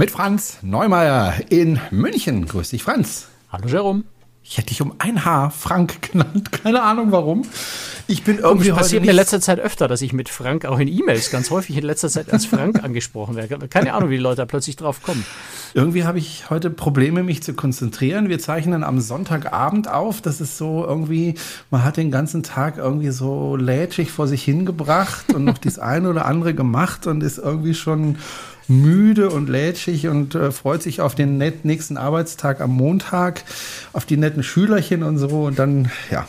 Mit Franz Neumeier in München. Grüß dich, Franz. Hallo, Jerome. Ich hätte dich um ein Haar Frank genannt. Keine Ahnung warum. Ich bin Irgendwie das passiert mir in letzter Zeit öfter, dass ich mit Frank auch in E-Mails ganz häufig in letzter Zeit als Frank angesprochen werde. Keine Ahnung, wie die Leute da plötzlich drauf kommen. Irgendwie habe ich heute Probleme, mich zu konzentrieren. Wir zeichnen am Sonntagabend auf. Das ist so irgendwie, man hat den ganzen Tag irgendwie so lätschig vor sich hingebracht und noch das eine oder andere gemacht und ist irgendwie schon müde und lätschig und äh, freut sich auf den nächsten Arbeitstag am Montag, auf die netten Schülerchen und so. Und dann, ja,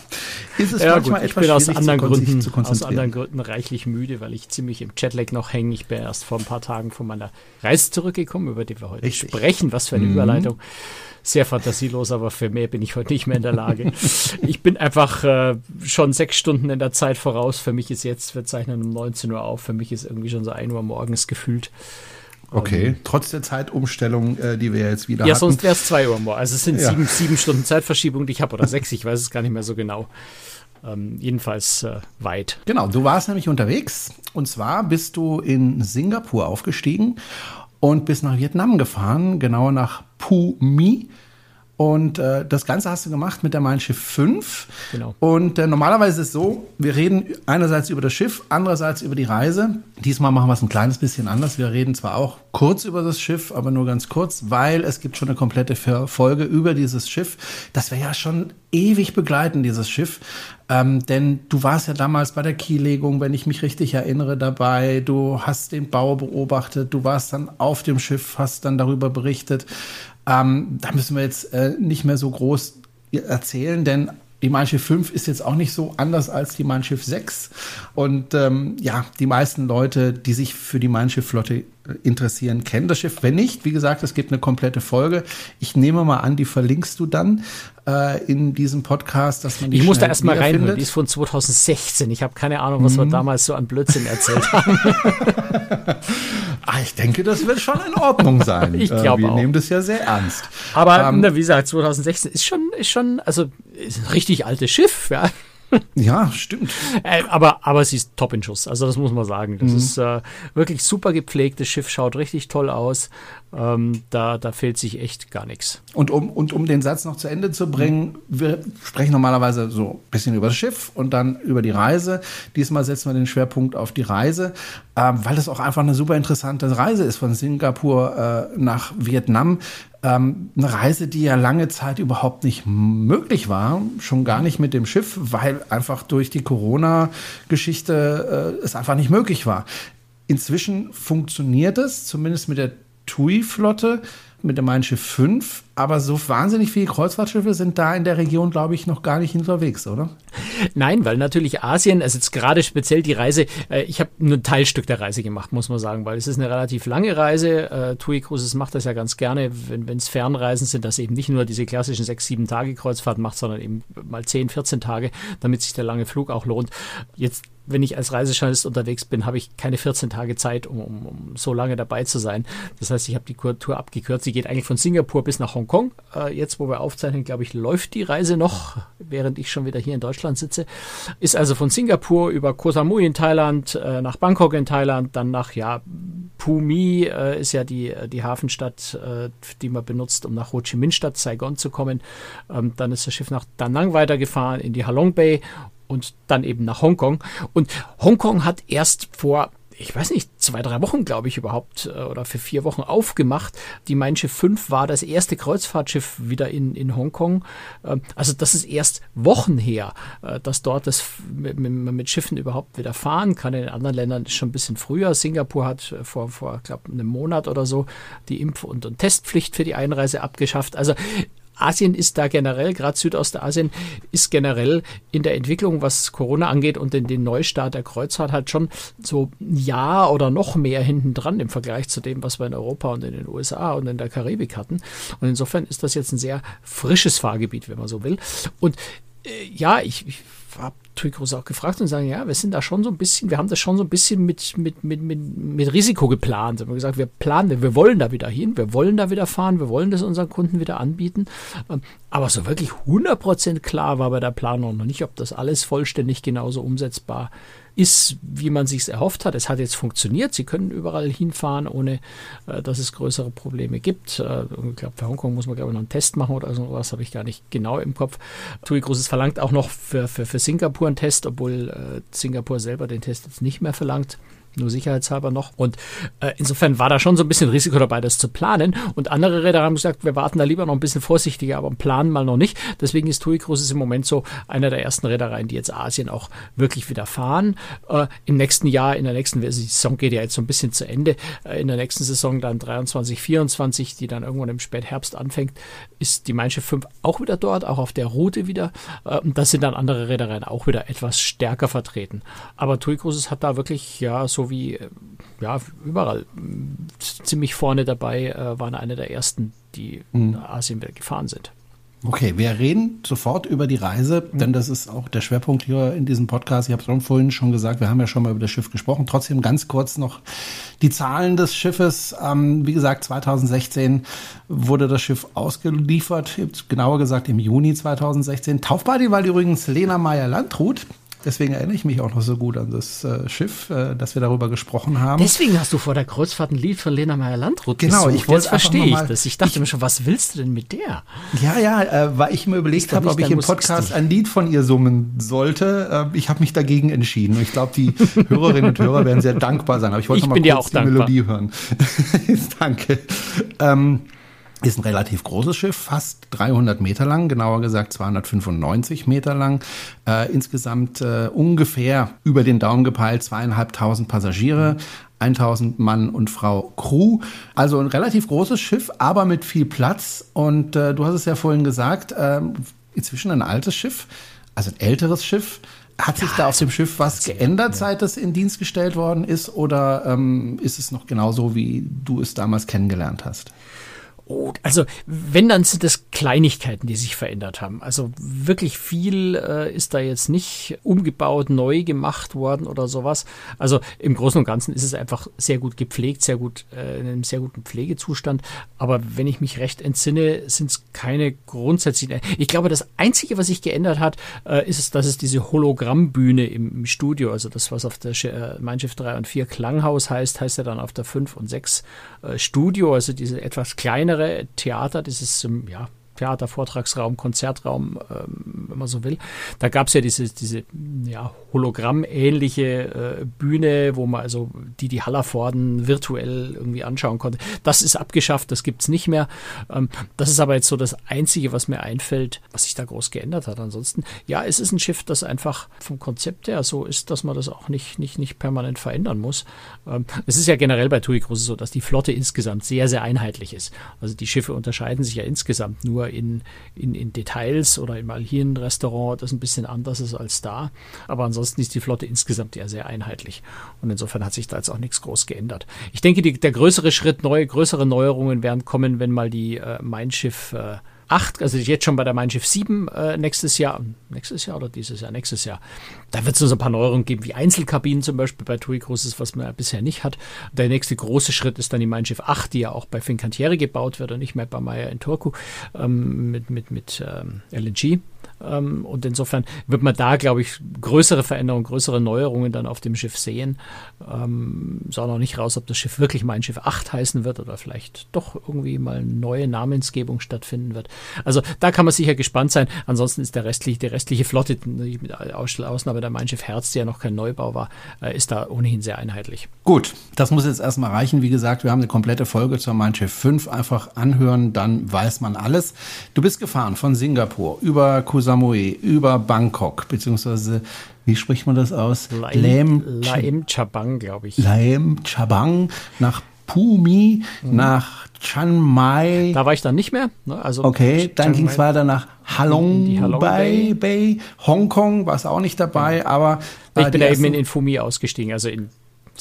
ist es Ja, manchmal gut, ich etwas bin aus schwierig anderen, zu, Gründen, zu aus konzentrieren. anderen Gründen reichlich müde, weil ich ziemlich im Jetlag noch hänge. Ich bin erst vor ein paar Tagen von meiner Reise zurückgekommen, über die wir heute Richtig. sprechen. Was für eine Überleitung. Sehr fantasielos, aber für mehr bin ich heute nicht mehr in der Lage. ich bin einfach äh, schon sechs Stunden in der Zeit voraus. Für mich ist jetzt, wir zeichnen um 19 Uhr auf, für mich ist irgendwie schon so 1 Uhr morgens gefühlt. Okay, trotz der Zeitumstellung, äh, die wir jetzt wieder Ja, hatten. sonst wäre es 2 Uhr morgens. Also es sind Ja. sieben, sieben Stunden Zeitverschiebung, die ich habe, oder sechs, ich weiß es gar nicht mehr so genau. Ähm, jedenfalls äh, weit. Genau, du warst nämlich unterwegs und zwar bist du in Singapur aufgestiegen und bist nach Vietnam gefahren, genauer nach Phu My. Und äh, das Ganze hast du gemacht mit der Mein Schiff 5. Genau. Und äh, normalerweise ist es so, wir reden einerseits über das Schiff, andererseits über die Reise. Diesmal machen wir es ein kleines bisschen anders. Wir reden zwar auch kurz über das Schiff, aber nur ganz kurz, weil es gibt schon eine komplette Folge über dieses Schiff, das wir ja schon ewig begleiten, dieses Schiff. Ähm, denn du warst ja damals bei der Kiellegung, wenn ich mich richtig erinnere, dabei. Du hast den Bau beobachtet, du warst dann auf dem Schiff, hast dann darüber berichtet. Ähm, da müssen wir jetzt äh, nicht mehr so groß erzählen, denn die Mein Schiff 5 ist jetzt auch nicht so anders als die Mein Schiff 6. Und ähm, ja, die meisten Leute, die sich für die Mein Schiff Flotte interessieren, kennen das Schiff. Wenn nicht, wie gesagt, es gibt eine komplette Folge. Ich nehme mal an, die verlinkst du dann äh, in diesem Podcast, dass man die Ich muss da erstmal reinhören. Die ist von 2016. Ich habe keine Ahnung, was wir Mhm. damals so an Blödsinn erzählt haben. Ah, ich denke, das wird schon in Ordnung sein. Ich Äh, glaube Wir auch. nehmen das ja sehr ernst. Aber Ähm, na, wie gesagt, 2016 ist schon, ist schon, also ist ein richtig altes Schiff, ja. Ja, stimmt. Äh, aber, aber sie ist top in Schuss. Also das muss man sagen. Mhm. Das ist äh, wirklich super gepflegt. Das Schiff schaut richtig toll aus. Ähm, da, da fehlt sich echt gar nichts. Und um, und um den Satz noch zu Ende zu bringen, wir sprechen normalerweise so ein bisschen über das Schiff und dann über die Reise. Diesmal setzen wir den Schwerpunkt auf die Reise, ähm, weil es auch einfach eine super interessante Reise ist von Singapur äh, nach Vietnam. Ähm, eine Reise, die ja lange Zeit überhaupt nicht möglich war, schon gar nicht mit dem Schiff, weil einfach durch die Corona-Geschichte äh, es einfach nicht möglich war. Inzwischen funktioniert es, zumindest mit der TUI-Flotte, mit der Mein Schiff 5, aber so wahnsinnig viele Kreuzfahrtschiffe sind da in der Region, glaube ich, noch gar nicht unterwegs, oder? Nein, weil natürlich Asien, also jetzt gerade speziell die Reise, äh, ich habe nur ein Teilstück der Reise gemacht, muss man sagen, weil es ist eine relativ lange Reise. Äh, TUI Cruises macht das ja ganz gerne, wenn es Fernreisen sind, dass eben nicht nur diese klassischen sechs, sieben Tage Kreuzfahrt macht, sondern eben mal 10, 14 Tage, damit sich der lange Flug auch lohnt. Jetzt wenn ich als Reisejournalist unterwegs bin, habe ich keine 14 Tage Zeit, um, um, um so lange dabei zu sein. Das heißt, ich habe die Tour abgekürzt. Sie geht eigentlich von Singapur bis nach Hongkong. Äh, jetzt, wo wir aufzeichnen, glaube ich, läuft die Reise noch, während ich schon wieder hier in Deutschland sitze. Ist also von Singapur über Koh Samui in Thailand, äh, nach Bangkok in Thailand, dann nach, ja, Phu My äh, ist ja die, die Hafenstadt, äh, die man benutzt, um nach Ho Chi Minh Stadt, Saigon zu kommen. Ähm, dann ist das Schiff nach Da Nang weitergefahren in die Halong Bay und dann eben nach Hongkong. Und Hongkong hat erst vor, ich weiß nicht, zwei, drei Wochen, glaube ich, überhaupt, äh, oder für vier Wochen aufgemacht. Die Mein Schiff 5 war das erste Kreuzfahrtschiff wieder in, in Hongkong. Ähm, Also das ist erst Wochen her, äh, dass dort das mit, mit, Schiffen überhaupt wieder fahren kann. In anderen Ländern ist schon ein bisschen früher. Singapur hat äh, vor, vor glaube einem Monat oder so die Impf- und, und Testpflicht für die Einreise abgeschafft. Also Asien ist da generell, gerade Südostasien, ist generell in der Entwicklung, was Corona angeht und in den Neustart der Kreuzfahrt halt schon so ein Jahr oder noch mehr hinten dran im Vergleich zu dem, was wir in Europa und in den USA und in der Karibik hatten. Und insofern ist das jetzt ein sehr frisches Fahrgebiet, wenn man so will. Und äh, ja, ich, ich habe Cruise auch gefragt und sagen, ja, wir sind da schon so ein bisschen, wir haben das schon so ein bisschen mit, mit, mit, mit, mit Risiko geplant. Wir haben gesagt, wir planen, wir wollen da wieder hin, wir wollen da wieder fahren, wir wollen das unseren Kunden wieder anbieten. Ähm, Aber so wirklich 100% klar war bei der Planung noch nicht, ob das alles vollständig genauso umsetzbar ist, wie man sich erhofft hat. Es hat jetzt funktioniert. Sie können überall hinfahren, ohne äh, dass es größere Probleme gibt. Äh, ich glaube, für Hongkong muss man, glaube ich, noch einen Test machen oder so was, habe ich gar nicht genau im Kopf. TUI Cruises verlangt auch noch für, für, für Singapur einen Test, obwohl äh, Singapur selber den Test jetzt nicht mehr verlangt nur sicherheitshalber noch. Und äh, insofern war da schon so ein bisschen Risiko dabei, das zu planen. Und andere Räder haben gesagt, wir warten da lieber noch ein bisschen vorsichtiger, aber planen mal noch nicht. Deswegen ist TUI Cruises im Moment so einer der ersten Reedereien, die jetzt Asien auch wirklich wieder fahren. Äh, Im nächsten Jahr, in der nächsten die Saison geht ja jetzt so ein bisschen zu Ende. Äh, in der nächsten Saison dann 23, 24, die dann irgendwann im Spätherbst anfängt, ist die Mein Schiff 5 auch wieder dort, auch auf der Route wieder. Äh, und das sind dann andere Reedereien auch wieder etwas stärker vertreten. Aber TUI Cruises hat da wirklich ja so so wie äh, ja, überall ziemlich vorne dabei, äh, waren eine der ersten, die mhm. Asien gefahren sind. Okay, wir reden sofort über die Reise, mhm. denn das ist auch der Schwerpunkt hier in diesem Podcast. Ich habe es vorhin schon gesagt, wir haben ja schon mal über das Schiff gesprochen. Trotzdem ganz kurz noch die Zahlen des Schiffes. Ähm, wie gesagt, 2016 wurde das Schiff ausgeliefert, genauer gesagt im Juni 2016. Taufparty war übrigens Lena Meyer-Landrut. Deswegen erinnere ich mich auch noch so gut an das äh, Schiff, äh, dass wir darüber gesprochen haben. Deswegen hast du vor der Kreuzfahrt ein Lied von Lena Meyer-Landrut Genau, gesucht. ich wollte Jetzt verstehe ich das. Ich dachte ich, mir schon, was willst du denn mit der? Ja, ja, äh, weil ich mir überlegt habe, ob ich im Podcast ein Lied von ihr summen sollte. Äh, ich habe mich dagegen entschieden. Und ich glaube, die Hörerinnen und Hörer werden sehr dankbar sein. Aber ich wollte noch mal kurz die dankbar. Melodie hören. Danke. Ähm, ist ein relativ großes Schiff, fast 300 Meter lang, genauer gesagt 295 Meter lang. Äh, insgesamt äh, ungefähr über den Daumen gepeilt zweieinhalbtausend Passagiere, 1000 Mann und Frau Crew. Also ein relativ großes Schiff, aber mit viel Platz. Und äh, du hast es ja vorhin gesagt, äh, inzwischen ein altes Schiff, also ein älteres Schiff. Hat sich ja, da auf dem Schiff was geändert, seit es in Dienst gestellt worden ist? Oder ähm, ist es noch genauso, wie du es damals kennengelernt hast? Oh, also wenn, dann sind es Kleinigkeiten, die sich verändert haben. Also wirklich viel äh, ist da jetzt nicht umgebaut, neu gemacht worden oder sowas. Also im Großen und Ganzen ist es einfach sehr gut gepflegt, sehr gut, äh, in einem sehr guten Pflegezustand. Aber wenn ich mich recht entsinne, sind es keine grundsätzlichen. Ich glaube, das Einzige, was sich geändert hat, äh, ist dass es diese Hologrammbühne im, im Studio, also das, was auf der äh, Mein Schiff 3 und 4 Klanghaus heißt, heißt ja dann auf der 5 und 6 äh, Studio, also diese etwas kleinere kleinere Theater, dieses ja, Theater, Vortragsraum, Konzertraum, ähm, wenn man so will. Da gab es ja diese, diese ja, Hologramm-ähnliche äh, Bühne, wo man also die die Hallervorden virtuell irgendwie anschauen konnte. Das ist abgeschafft, das gibt es nicht mehr. Ähm, das ist aber jetzt so das Einzige, was mir einfällt, was sich da groß geändert hat. Ansonsten, ja, es ist ein Schiff, das einfach vom Konzept her so ist, dass man das auch nicht, nicht, nicht permanent verändern muss. Ähm, es ist ja generell bei TUI Cruises so, dass die Flotte insgesamt sehr, sehr einheitlich ist. Also die Schiffe unterscheiden sich ja insgesamt nur in, in, in Details oder mal hier ein Restaurant, das ein bisschen anders ist als da. Aber ansonsten ist die Flotte insgesamt ja sehr einheitlich. Und insofern hat sich da jetzt auch nichts groß geändert. Ich denke, die, der größere Schritt, neue, größere Neuerungen werden kommen, wenn mal die äh, Mein Schiff äh, 8, also jetzt schon bei der Mein Schiff 7 äh, nächstes Jahr, nächstes Jahr oder dieses Jahr, nächstes Jahr. Da wird es so ein paar Neuerungen geben, wie Einzelkabinen zum Beispiel bei TUI Cruises, was man bisher nicht hat. Der nächste große Schritt ist dann die Mein Schiff 8, die ja auch bei Fincantieri gebaut wird und nicht mehr bei Meyer in Turku ähm, mit, mit, mit ähm, LNG. Ähm, und insofern wird man da, glaube ich, größere Veränderungen, größere Neuerungen dann auf dem Schiff sehen. Ähm, sah noch nicht raus, ob das Schiff wirklich Mein Schiff 8 heißen wird oder vielleicht doch irgendwie mal eine neue Namensgebung stattfinden wird. Also da kann man sicher gespannt sein. Ansonsten ist der restliche, die restliche Flotte, mit Ausnahme der Mein Schiff Herz, die ja noch kein Neubau war, äh, ist da ohnehin sehr einheitlich. Gut, das muss jetzt erstmal reichen. Wie gesagt, wir haben eine komplette Folge zur Mein Schiff 5. Einfach anhören, dann weiß man alles. Du bist gefahren von Singapur über Koh Samui, über Bangkok, beziehungsweise wie spricht man das aus? Laem, Laem Chabang, glaube ich. Laem Chabang nach Pumi, mhm. nach Chiang Mai. Da war ich dann nicht mehr. Ne? Also okay, dann ging es weiter nach Halong, Halong Bay, Bay. Hongkong war es auch nicht dabei, aber äh, ich bin da eben in, in Fumi ausgestiegen, also in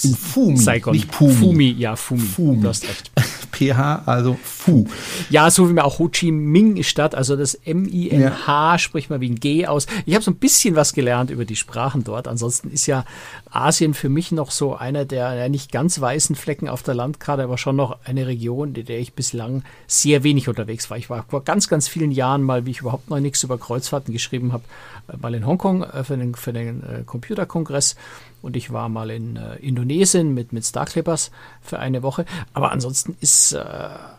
in Fumi, Saigon. nicht Pumi. Fumi, ja, Fumi. Fumi. Du hast recht. PH, also Fu. Ja, so wie man auch Ho Chi Minh Stadt, also das M-I-N-H ja. spricht man wie ein G aus. Ich habe so ein bisschen was gelernt über die Sprachen dort. Ansonsten ist ja Asien für mich noch so einer der ja, nicht ganz weißen Flecken auf der Landkarte, aber schon noch eine Region, in der ich bislang sehr wenig unterwegs war. Ich war vor ganz, ganz vielen Jahren mal, wie ich überhaupt noch nichts über Kreuzfahrten geschrieben habe, äh, mal in Hongkong äh, für den, für den äh, Computerkongress und ich war mal in äh, Indonesien mit, mit Star Clippers für eine Woche. Aber ansonsten ist äh,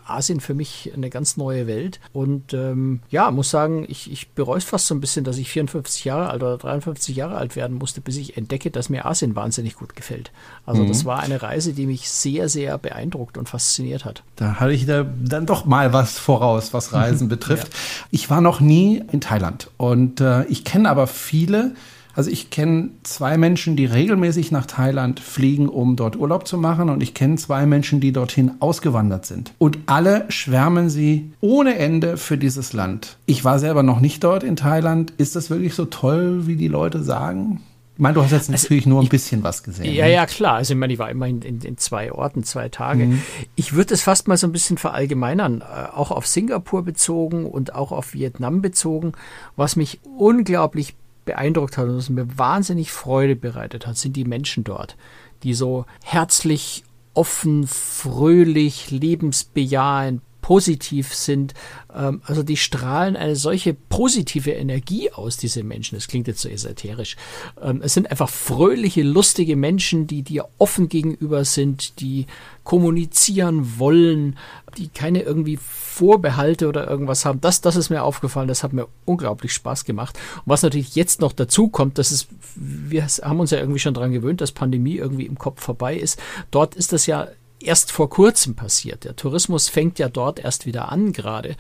Asien für mich eine ganz neue Welt. Und ähm, ja, muss sagen, ich, ich bereue es fast so ein bisschen, dass ich 54 Jahre alt oder 53 Jahre alt werden musste, bis ich entdecke, dass mir Asien wahnsinnig gut gefällt. Also mhm. das war eine Reise, die mich sehr, sehr beeindruckt und fasziniert hat. Da hatte ich da dann doch mal was voraus, was Reisen betrifft. Ja. Ich war noch nie in Thailand und äh, ich kenne aber viele, also ich kenne zwei Menschen, die regelmäßig nach Thailand fliegen, um dort Urlaub zu machen. Und ich kenne zwei Menschen, die dorthin ausgewandert sind. Und alle schwärmen sie ohne Ende für dieses Land. Ich war selber noch nicht dort in Thailand. Ist das wirklich so toll, wie die Leute sagen? Ich meine, du hast jetzt also natürlich nur ein ich, bisschen was gesehen. Ja, ne? ja, klar. Also ich meine, ich war immerhin in, in zwei Orten, zwei Tage. Mhm. Ich würde es fast mal so ein bisschen verallgemeinern, äh, auch auf Singapur bezogen und auch auf Vietnam bezogen, was mich unglaublich beeindruckt hat und was mir wahnsinnig Freude bereitet hat, sind die Menschen dort, die so herzlich, offen, fröhlich, lebensbejahend, positiv sind. Ähm, also die strahlen eine solche positive Energie aus, diese Menschen. Das klingt jetzt so esoterisch. Ähm, es sind einfach fröhliche, lustige Menschen, die dir offen gegenüber sind, die kommunizieren wollen, die keine irgendwie Vorbehalte oder irgendwas haben. Das, das ist mir aufgefallen. Das hat mir unglaublich Spaß gemacht. Und was natürlich jetzt noch dazu kommt, das ist, wir haben uns ja irgendwie schon daran gewöhnt, dass Pandemie irgendwie im Kopf vorbei ist. Dort ist das ja erst vor kurzem passiert. Der Tourismus fängt ja dort erst wieder an gerade.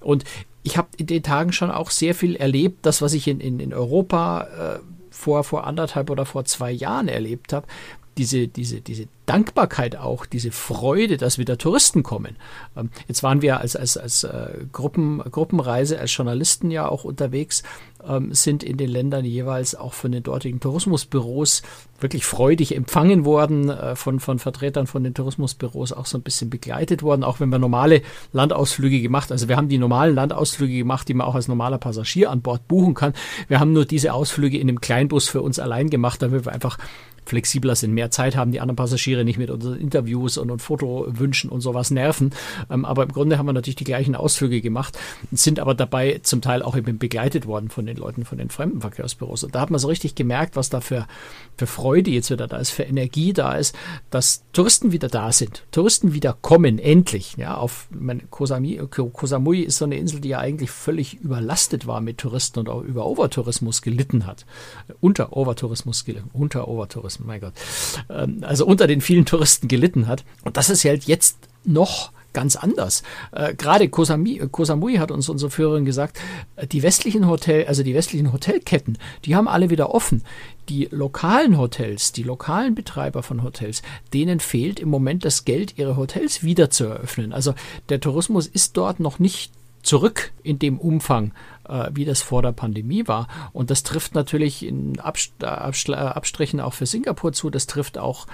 Und ich habe in den Tagen schon auch sehr viel erlebt, das, was ich in, in, in Europa äh, vor, vor anderthalb oder vor zwei Jahren erlebt habe, diese, diese, diese Dankbarkeit auch, diese Freude, dass wieder Touristen kommen. Ähm, jetzt waren wir als, als, als äh, Gruppen, Gruppenreise, als Journalisten ja auch unterwegs, ähm, sind in den Ländern jeweils auch von den dortigen Tourismusbüros wirklich freudig empfangen worden, äh, von, von Vertretern von den Tourismusbüros auch so ein bisschen begleitet worden, auch wenn wir normale Landausflüge gemacht, also wir haben die normalen Landausflüge gemacht, die man auch als normaler Passagier an Bord buchen kann. Wir haben nur diese Ausflüge in einem Kleinbus für uns allein gemacht, damit wir einfach flexibler sind, mehr Zeit haben, die anderen Passagiere nicht mit unseren Interviews und, und Fotowünschen und sowas nerven. Ähm, aber im Grunde haben wir natürlich die gleichen Ausflüge gemacht, sind aber dabei zum Teil auch eben begleitet worden von den Leuten von den Fremdenverkehrsbüros. Und da hat man so richtig gemerkt, was da für, für Freude jetzt wieder da ist, für Energie da ist, dass Touristen wieder da sind, Touristen wieder kommen, endlich. Ja, auf mein, Kosami, Kosamui ist so eine Insel, die ja eigentlich völlig überlastet war mit Touristen und auch über Overtourismus gelitten hat. Unter Overtourismus gelitten, unter Overtourismus Touristen, mein Gott, ähm, also unter den vielen Touristen gelitten hat. Und das ist halt jetzt noch ganz anders. Äh, Gerade Kosamui, Kosamui hat uns unsere Führerin gesagt, äh, die westlichen Hotel, also die westlichen Hotelketten, die haben alle wieder offen. Die lokalen Hotels, die lokalen Betreiber von Hotels, denen fehlt im Moment das Geld, ihre Hotels wieder zu eröffnen. Also der Tourismus ist dort noch nicht zurück in dem Umfang, äh, wie das vor der Pandemie war. Und das trifft natürlich in Abst Abstrichen auch für Singapur zu, das trifft auch äh,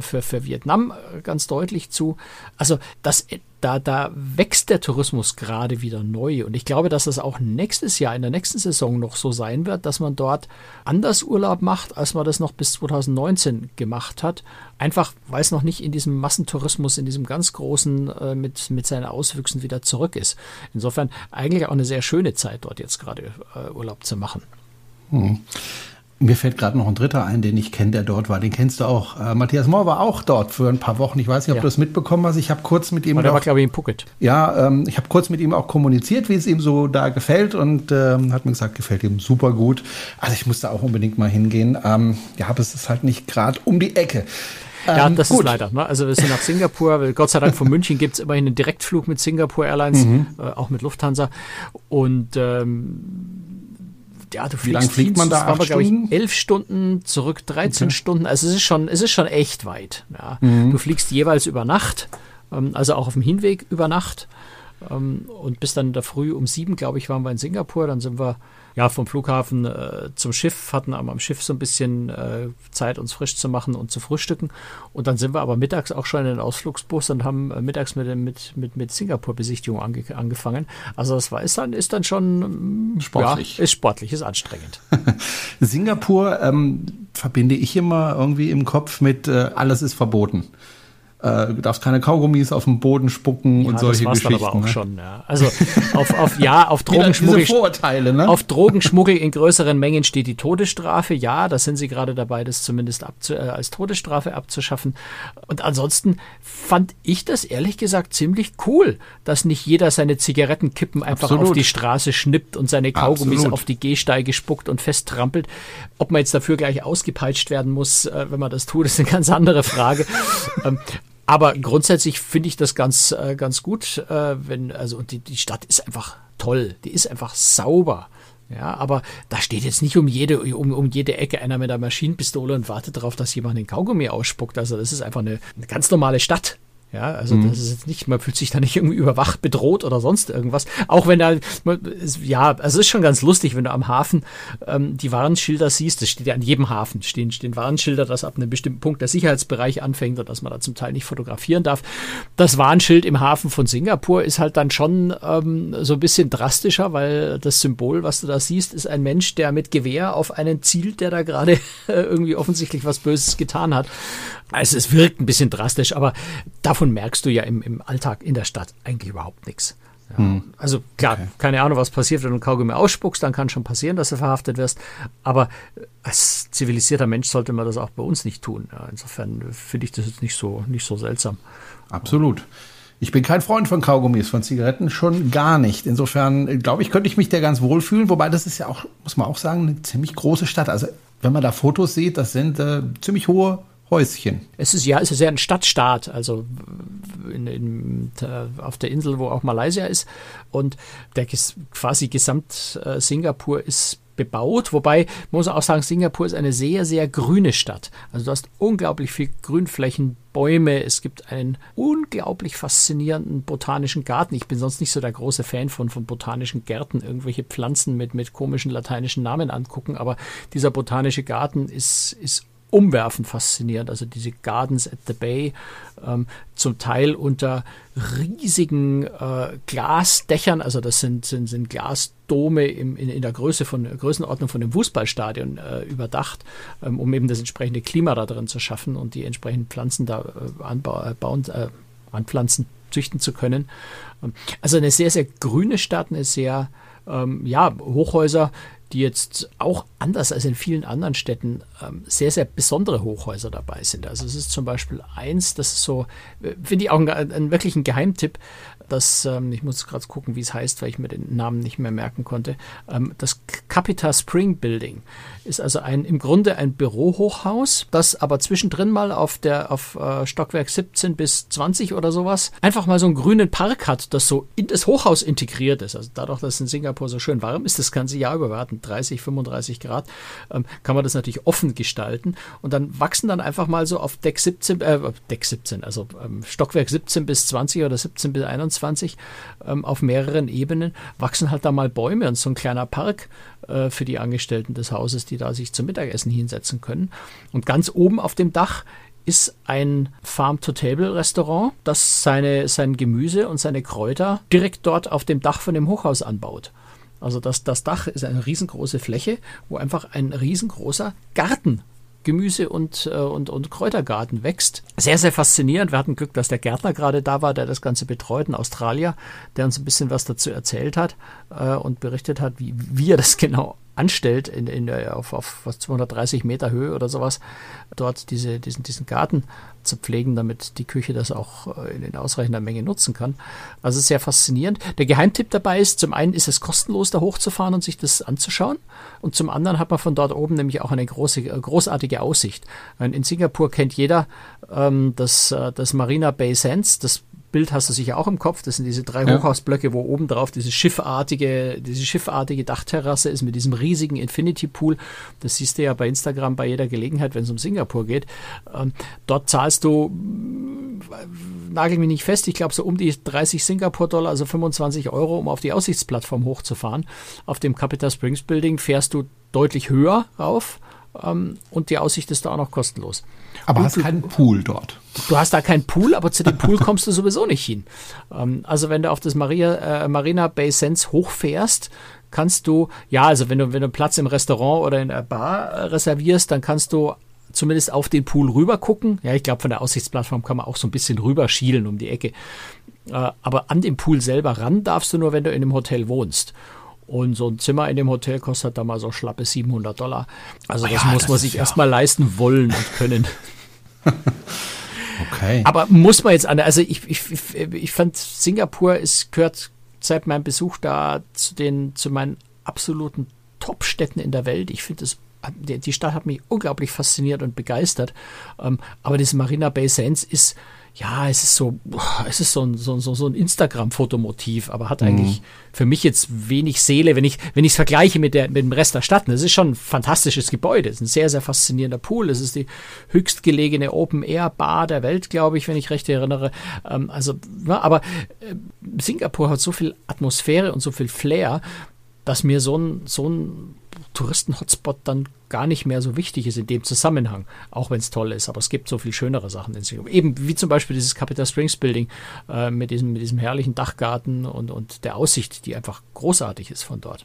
für, für Vietnam äh, ganz deutlich zu. Also das da, da wächst der Tourismus gerade wieder neu. Und ich glaube, dass das auch nächstes Jahr, in der nächsten Saison noch so sein wird, dass man dort anders Urlaub macht, als man das noch bis 2019 gemacht hat. Einfach, weil es noch nicht in diesem Massentourismus, in diesem ganz großen, äh, mit, mit seinen Auswüchsen wieder zurück ist. Insofern eigentlich auch eine sehr schöne Zeit, dort jetzt gerade äh, Urlaub zu machen. Hm. Mir fällt gerade noch ein dritter ein, den ich kenne, der dort war. Den kennst du auch. Äh, Matthias Mohr war auch dort für ein paar Wochen. Ich weiß nicht, ob ja. du das mitbekommen hast. Ich habe kurz mit ihm. Aber der war, glaube ich, in Phuket. Ja, ähm, ich habe kurz mit ihm auch kommuniziert, wie es ihm so da gefällt und ähm, hat mir gesagt, gefällt ihm super gut. Also ich musste auch unbedingt mal hingehen. Ähm, ja, aber es ist halt nicht gerade um die Ecke. Ja, ähm, das gut. ist leider. Ne? Also wir sind nach Singapur. Gott sei Dank von München gibt es immerhin einen Direktflug mit Singapore Airlines, mhm. äh, auch mit Lufthansa. Und ähm, ja, du fliegst, Wie lange fliegt man da? Acht Ich, elf Stunden, zurück 13 okay. Stunden. Also es ist schon, es ist schon echt weit. Ja. Mhm. Du fliegst jeweils über Nacht, ähm, also auch auf dem Hinweg über Nacht. Ähm, und bis dann da früh um sieben, glaube ich, waren wir in Singapur. Dann sind wir ja, vom Flughafen äh, zum Schiff, hatten aber am Schiff so ein bisschen äh, Zeit, uns frisch zu machen und zu frühstücken. Und dann sind wir aber mittags auch schon in den Ausflugsbus und haben äh, mittags mit, mit, mit, mit Singapur-Besichtigung ange angefangen. Also das war, ist dann, ist dann schon mm, sportlich. Ja, ist sportlich, ist anstrengend. Singapur ähm, verbinde ich immer irgendwie im Kopf mit äh, alles ist verboten. Äh, du darfst keine Kaugummis auf den Boden spucken ja, und solche das Geschichten. aber auch ne? schon, ja. Also auf, auf ja, auf Drogenschmuggel. Vorurteile, ne? Auf Drogenschmuggel in größeren Mengen steht die Todesstrafe. Ja, da sind sie gerade dabei, das zumindest abzu, äh, als Todesstrafe abzuschaffen. Und ansonsten fand ich das ehrlich gesagt ziemlich cool, dass nicht jeder seine Zigarettenkippen einfach Absolut. auf die Straße schnippt und seine Kaugummis Absolut. auf die Gehsteige spuckt und festtrampelt. Ob man jetzt dafür gleich ausgepeitscht werden muss, äh, wenn man das tut, ist eine ganz andere Frage. ähm, aber grundsätzlich finde ich das ganz, äh, ganz gut, äh, wenn, also, und die, die Stadt ist einfach toll, die ist einfach sauber. Ja, aber da steht jetzt nicht um jede, um, um jede Ecke einer mit einer Maschinenpistole und wartet darauf, dass jemand den Kaugummi ausspuckt. Also das ist einfach eine, eine ganz normale Stadt. Ja, also mhm. das ist jetzt nicht, man fühlt sich da nicht irgendwie überwacht, bedroht oder sonst irgendwas. Auch wenn da, ja, also es ist schon ganz lustig, wenn du am Hafen ähm, die Warnschilder siehst. Das steht ja an jedem Hafen, stehen, stehen Warnschilder, dass ab einem bestimmten Punkt der Sicherheitsbereich anfängt und dass man da zum Teil nicht fotografieren darf. Das Warnschild im Hafen von Singapur ist halt dann schon ähm, so ein bisschen drastischer, weil das Symbol, was du da siehst, ist ein Mensch, der mit Gewehr auf einen zielt, der da gerade irgendwie offensichtlich was Böses getan hat. Also es wirkt ein bisschen drastisch, aber davon merkst du ja im, im Alltag in der Stadt eigentlich überhaupt nichts. Ja, hm. Also klar, okay. keine Ahnung, was passiert, wenn du Kaugummi ausspuckst, dann kann schon passieren, dass du verhaftet wirst. Aber als zivilisierter Mensch sollte man das auch bei uns nicht tun. Ja, insofern finde ich das jetzt nicht so, nicht so seltsam. Absolut. Ich bin kein Freund von Kaugummis, von Zigaretten schon gar nicht. Insofern glaube ich, könnte ich mich da ganz wohl fühlen. Wobei das ist ja auch, muss man auch sagen, eine ziemlich große Stadt. Also wenn man da Fotos sieht, das sind äh, ziemlich hohe Häuschen. Es ist ja, es ist ja ein Stadtstaat, also in, in, auf der Insel, wo auch Malaysia ist. Und der quasi gesamt äh, Singapur ist bebaut, wobei man muss auch sagen, Singapur ist eine sehr, sehr grüne Stadt. Also du hast unglaublich viel Grünflächen, Bäume, es gibt einen unglaublich faszinierenden botanischen Garten. Ich bin sonst nicht so der große Fan von, von botanischen Gärten, irgendwelche Pflanzen mit, mit komischen lateinischen Namen angucken, aber dieser botanische Garten ist, ist umwerfend faszinierend. Also diese Gardens at the Bay, ähm, zum Teil unter riesigen äh, Glasdächern, also das sind, sind, sind Glasdome im, in, in der Größe von Größenordnung von einem Fußballstadion äh, überdacht, ähm, um eben das entsprechende Klima da drin zu schaffen und die entsprechenden Pflanzen da äh, anbauen, äh, anpflanzen, züchten zu können. Ähm, also eine sehr, sehr grüne Stadt, eine sehr ähm, ja, Hochhäuser, die jetzt auch anders als in vielen anderen Städten ähm, sehr, sehr besondere Hochhäuser dabei sind. Also es ist zum Beispiel eins, das ist so, äh, finde ich auch ein, ein wirklich ein Geheimtipp, das, ähm, ich muss gerade gucken, wie es heißt, weil ich mir den Namen nicht mehr merken konnte, ähm, das Capita Spring Building ist also ein, im Grunde ein Bürohochhaus, das aber zwischendrin mal auf der, auf äh, Stockwerk 17 bis 20 oder sowas einfach mal so einen grünen Park hat, das so in das Hochhaus integriert ist. Also dadurch, dass es in Singapur so schön warm ist, das ganze Jahr über, wir hatten 30, 35 Grad, ähm, kann man das natürlich offen gestalten und dann wachsen dann einfach mal so auf Deck 17, äh, Deck 17, also ähm, Stockwerk 17 bis 20 oder 17 bis 21 21 ähm, auf mehreren Ebenen wachsen halt da mal Bäume und so ein kleiner Park äh, für die Angestellten des Hauses, die da sich zum Mittagessen hinsetzen können. Und ganz oben auf dem Dach ist ein Farm-to-Table-Restaurant, das seine, sein Gemüse und seine Kräuter direkt dort auf dem Dach von dem Hochhaus anbaut. Also das, das Dach ist eine riesengroße Fläche, wo einfach ein riesengroßer Garten Gemüse- und, äh, und, und Kräutergarten wächst. Sehr, sehr faszinierend. Wir hatten Glück, dass der Gärtner gerade da war, der das Ganze betreut, ein Australier, der uns ein bisschen was dazu erzählt hat äh, und berichtet hat, wie, wie er das genau anstellt, in, in, auf, auf was 230 Meter Höhe oder sowas, dort diese, diesen, diesen Garten zu pflegen, damit die Küche das auch äh, in, in ausreichender Menge nutzen kann. Also sehr faszinierend. Der Geheimtipp dabei ist, zum einen ist es kostenlos, da hochzufahren und sich das anzuschauen. Und zum anderen hat man von dort oben nämlich auch eine große, äh, großartige Aussicht. In Singapur kennt jeder ähm, das, äh, das Marina Bay Sands, das Bild hast du sicher auch im Kopf. Das sind diese drei ja. Hochhausblöcke, wo oben drauf diese schiffartige, diese schiffartige Dachterrasse ist mit diesem riesigen Infinity Pool. Das siehst du ja bei Instagram bei jeder Gelegenheit, wenn es um Singapur geht. Ähm, dort zahlst du, äh, nagel mich nicht fest, ich glaube so um die 30 Singapur-Dollar, also 25 Euro, um auf die Aussichtsplattform hochzufahren. Auf dem Capital Springs Building fährst du deutlich höher rauf ähm, und die Aussicht ist da auch noch kostenlos. Aber und hast du, keinen Pool dort. Du hast da keinen Pool, aber zu dem Pool kommst du sowieso nicht hin. Ähm, also wenn du auf das Maria, äh, Marina Bay Sands hochfährst, kannst du, ja, also wenn du, wenn du Platz im Restaurant oder in der Bar äh, reservierst, dann kannst du zumindest auf den Pool rüber gucken. Ja, ich glaube, von der Aussichtsplattform kann man auch so ein bisschen rüber schielen um die Ecke. Äh, aber an den Pool selber ran darfst du nur, wenn du in einem Hotel wohnst. Und so ein Zimmer in dem Hotel kostet da mal so schlappe 700 Dollar. Also das ja, muss das man sich ja. erstmal leisten wollen und können. okay. Aber muss man jetzt an, also ich, ich, ich fand Singapur, es gehört seit meinem Besuch da zu den, zu meinen absoluten Top-Städten in der Welt. Ich finde es die Stadt hat mich unglaublich fasziniert und begeistert. Ähm, aber das Marina Bay Sands ist, ja, es ist so, es ist so ein, so, so, so ein Instagram-Fotomotiv, aber hat eigentlich mhm. für mich jetzt wenig Seele, wenn ich, wenn ich es vergleiche mit, der, mit dem Rest der Stadt. Es ist schon ein fantastisches Gebäude. Es ist ein sehr, sehr faszinierender Pool. Es ist die höchstgelegene Open-Air-Bar der Welt, glaube ich, wenn ich recht erinnere. Ähm, also, aber äh, Singapur hat so viel Atmosphäre und so viel Flair, dass mir so ein, so ein Touristen-Hotspot dann gar nicht mehr so wichtig ist in dem Zusammenhang, auch wenn es toll ist. Aber es gibt so viel schönere Sachen in Singapur. Eben wie zum Beispiel dieses Capital Springs Building äh, mit, diesem, mit diesem herrlichen Dachgarten und, und der Aussicht, die einfach großartig ist von dort.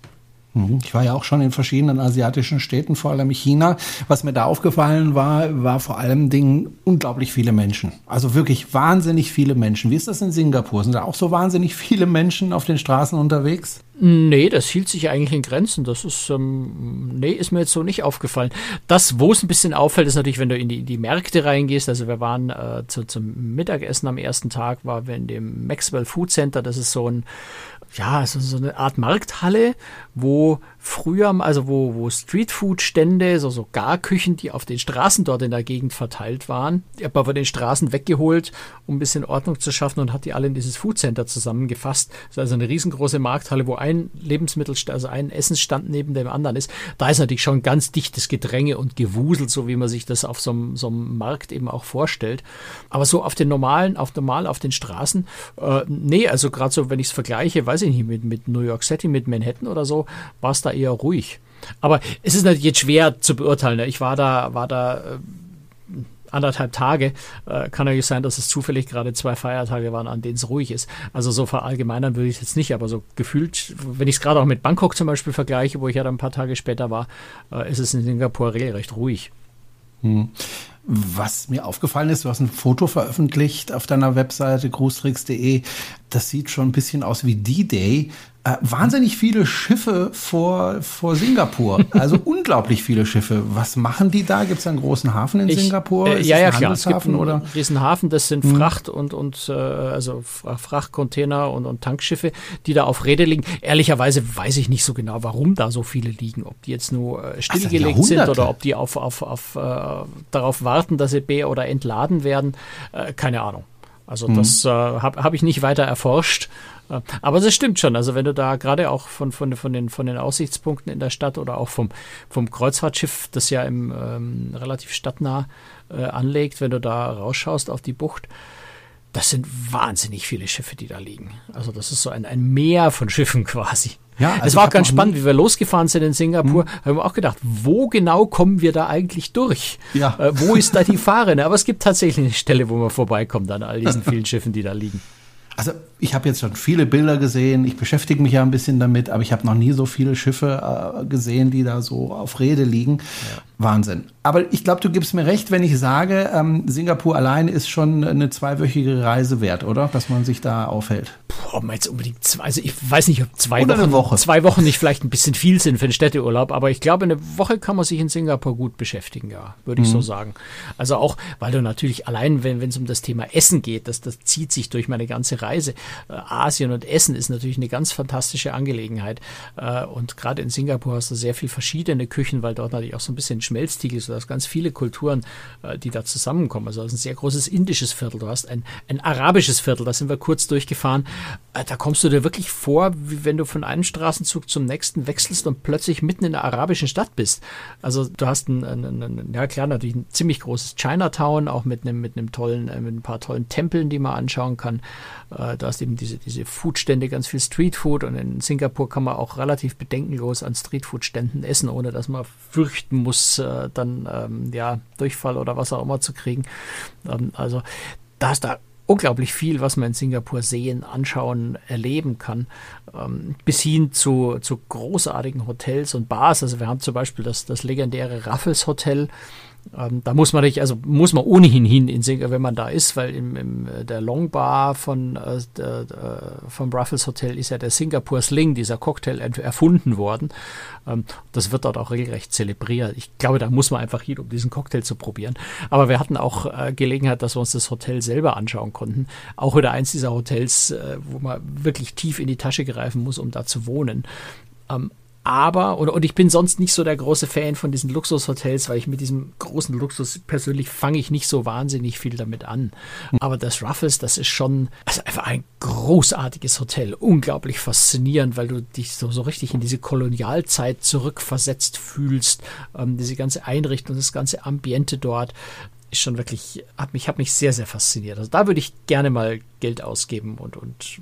Mhm. Ich war ja auch schon in verschiedenen asiatischen Städten, vor allem China. Was mir da aufgefallen war, war vor allem Dingen unglaublich viele Menschen. Also wirklich wahnsinnig viele Menschen. Wie ist das in Singapur? Sind da auch so wahnsinnig viele Menschen auf den Straßen unterwegs? Nee, das hielt sich eigentlich in Grenzen. Das ist, ähm, nee, ist mir jetzt so nicht aufgefallen. Das, wo es ein bisschen auffällt, ist natürlich, wenn du in die, die Märkte reingehst. Also wir waren äh, zu, zum Mittagessen am ersten Tag, waren wir in dem Maxwell Food Center. Das ist so ein ja, so, so eine Art Markthalle, wo früher, also wo, wo Streetfood-Stände, so, so Garküchen, die auf den Straßen dort in der Gegend verteilt waren, die hat man von den Straßen weggeholt, um ein bisschen Ordnung zu schaffen und hat die alle in dieses Foodcenter zusammengefasst. Das ist also eine riesengroße Markthalle, wo ein Lebensmittel, also ein Essensstand neben dem anderen ist. Da ist natürlich schon ganz dichtes Gedränge und Gewusel, so wie man sich das auf so einem, so einem Markt eben auch vorstellt. Aber so auf den normalen, auf normal auf den Straßen, äh, nee, also gerade so, wenn ich es vergleiche, weiß ich nicht, mit, mit New York City, mit Manhattan oder so, war es da eher ruhig. Aber es ist natürlich jetzt schwer zu beurteilen. Ne? Ich war da, war da äh, anderthalb Tage. Äh, kann natürlich sein, dass es zufällig gerade zwei Feiertage waren, an denen es ruhig ist. Also so verallgemeinern würde ich jetzt nicht, aber so gefühlt, wenn ich es gerade auch mit Bangkok zum Beispiel vergleiche, wo ich ja dann ein paar Tage später war, äh, ist es in Singapur regelrecht ruhig. Hm. Was mir aufgefallen ist, du hast ein Foto veröffentlicht auf deiner Webseite grußtricks.de. Das sieht schon ein bisschen aus wie D-Day. Äh, wahnsinnig viele Schiffe vor, vor Singapur. Also unglaublich viele Schiffe. Was machen die da? Gibt es einen großen Hafen in ich, Singapur? Äh, ja, ja, klar. Es gibt einen oder? Riesenhafen. Das sind hm. Fracht- und, und äh, also Frachtcontainer und, und Tankschiffe, die da auf Rede liegen. Ehrlicherweise weiß ich nicht so genau, warum da so viele liegen. Ob die jetzt nur äh, stillgelegt Ach, sind oder ob die auf, auf, auf, äh, darauf warten, dass sie be- oder entladen werden. Äh, keine Ahnung. Also hm. das äh, habe hab ich nicht weiter erforscht. Aber das stimmt schon. Also wenn du da gerade auch von, von, von, den, von den Aussichtspunkten in der Stadt oder auch vom, vom Kreuzfahrtschiff, das ja im, ähm, relativ stadtnah äh, anlegt, wenn du da rausschaust auf die Bucht, das sind wahnsinnig viele Schiffe, die da liegen. Also das ist so ein, ein Meer von Schiffen quasi. Ja, also es war auch ganz spannend, wie wir losgefahren sind in Singapur. Hm. Haben wir auch gedacht, wo genau kommen wir da eigentlich durch? Ja. Äh, wo ist da die Fahre? Aber es gibt tatsächlich eine Stelle, wo man vorbeikommt an all diesen vielen Schiffen, die da liegen. Also ich habe jetzt schon viele Bilder gesehen, ich beschäftige mich ja ein bisschen damit, aber ich habe noch nie so viele Schiffe äh, gesehen, die da so auf Rede liegen. Ja. Wahnsinn. Aber ich glaube, du gibst mir recht, wenn ich sage, ähm, Singapur allein ist schon eine zweiwöchige Reise wert, oder? Dass man sich da aufhält. Boah, man jetzt unbedingt zwei, also ich weiß nicht, ob zwei oder Wochen, Woche. zwei Wochen nicht vielleicht ein bisschen viel sind für einen Städteurlaub, aber ich glaube, eine Woche kann man sich in Singapur gut beschäftigen, ja, würde ich mhm. so sagen. Also auch, weil du natürlich allein, wenn es um das Thema Essen geht, das, das zieht sich durch meine ganze Reise. Äh, Asien und Essen ist natürlich eine ganz fantastische Angelegenheit. Äh, und gerade in Singapur hast du sehr viel verschiedene Küchen, weil dort natürlich auch so ein bisschen Schmelztiegel ist. Du hast ganz viele Kulturen, äh, die da zusammenkommen. Also du hast ein sehr großes indisches Viertel, du hast ein, ein arabisches Viertel, da sind wir kurz durchgefahren. Da kommst du dir wirklich vor, wie wenn du von einem Straßenzug zum nächsten wechselst und plötzlich mitten in der arabischen Stadt bist. Also du hast ein, ein, ein ja klar, natürlich ein ziemlich großes Chinatown, auch mit einem, mit einem tollen, mit ein paar tollen Tempeln, die man anschauen kann. Äh, du hast eben diese, diese Foodstände, ganz viel Streetfood und in Singapur kann man auch relativ bedenkenlos an Streetfood-Ständen essen, ohne dass man fürchten muss, äh, dann ähm, ja Durchfall oder was auch immer zu kriegen. Ähm, also da ist da unglaublich viel, was man in Singapur sehen, anschauen, erleben kann, ähm, bis hin zu, zu großartigen Hotels und Bars. Also wir haben zum Beispiel das, das legendäre Raffles Hotel, Ähm, da muss man nicht, also muss man ohnehin hin in Singapur, wenn man da ist, weil im, im äh, der Long Bar von äh, der, äh, vom Ruffles Hotel ist ja der Singapur Sling, dieser Cocktail erfunden worden. Ähm, das wird dort auch regelrecht zelebriert. Ich glaube, da muss man einfach hin, um diesen Cocktail zu probieren. Aber wir hatten auch äh, Gelegenheit, dass wir uns das Hotel selber anschauen konnten. Auch wieder eins dieser Hotels, äh, wo man wirklich tief in die Tasche greifen muss, um da zu wohnen. Ähm, aber, und, und ich bin sonst nicht so der große Fan von diesen Luxushotels, weil ich mit diesem großen Luxus persönlich fange ich nicht so wahnsinnig viel damit an. Aber das Ruffles, das ist schon also einfach ein großartiges Hotel. Unglaublich faszinierend, weil du dich so, so richtig in diese Kolonialzeit zurückversetzt fühlst. Ähm, diese ganze Einrichtung, das ganze Ambiente dort ist schon wirklich, hat mich, hat mich sehr, sehr fasziniert. Also da würde ich gerne mal Geld ausgeben und, und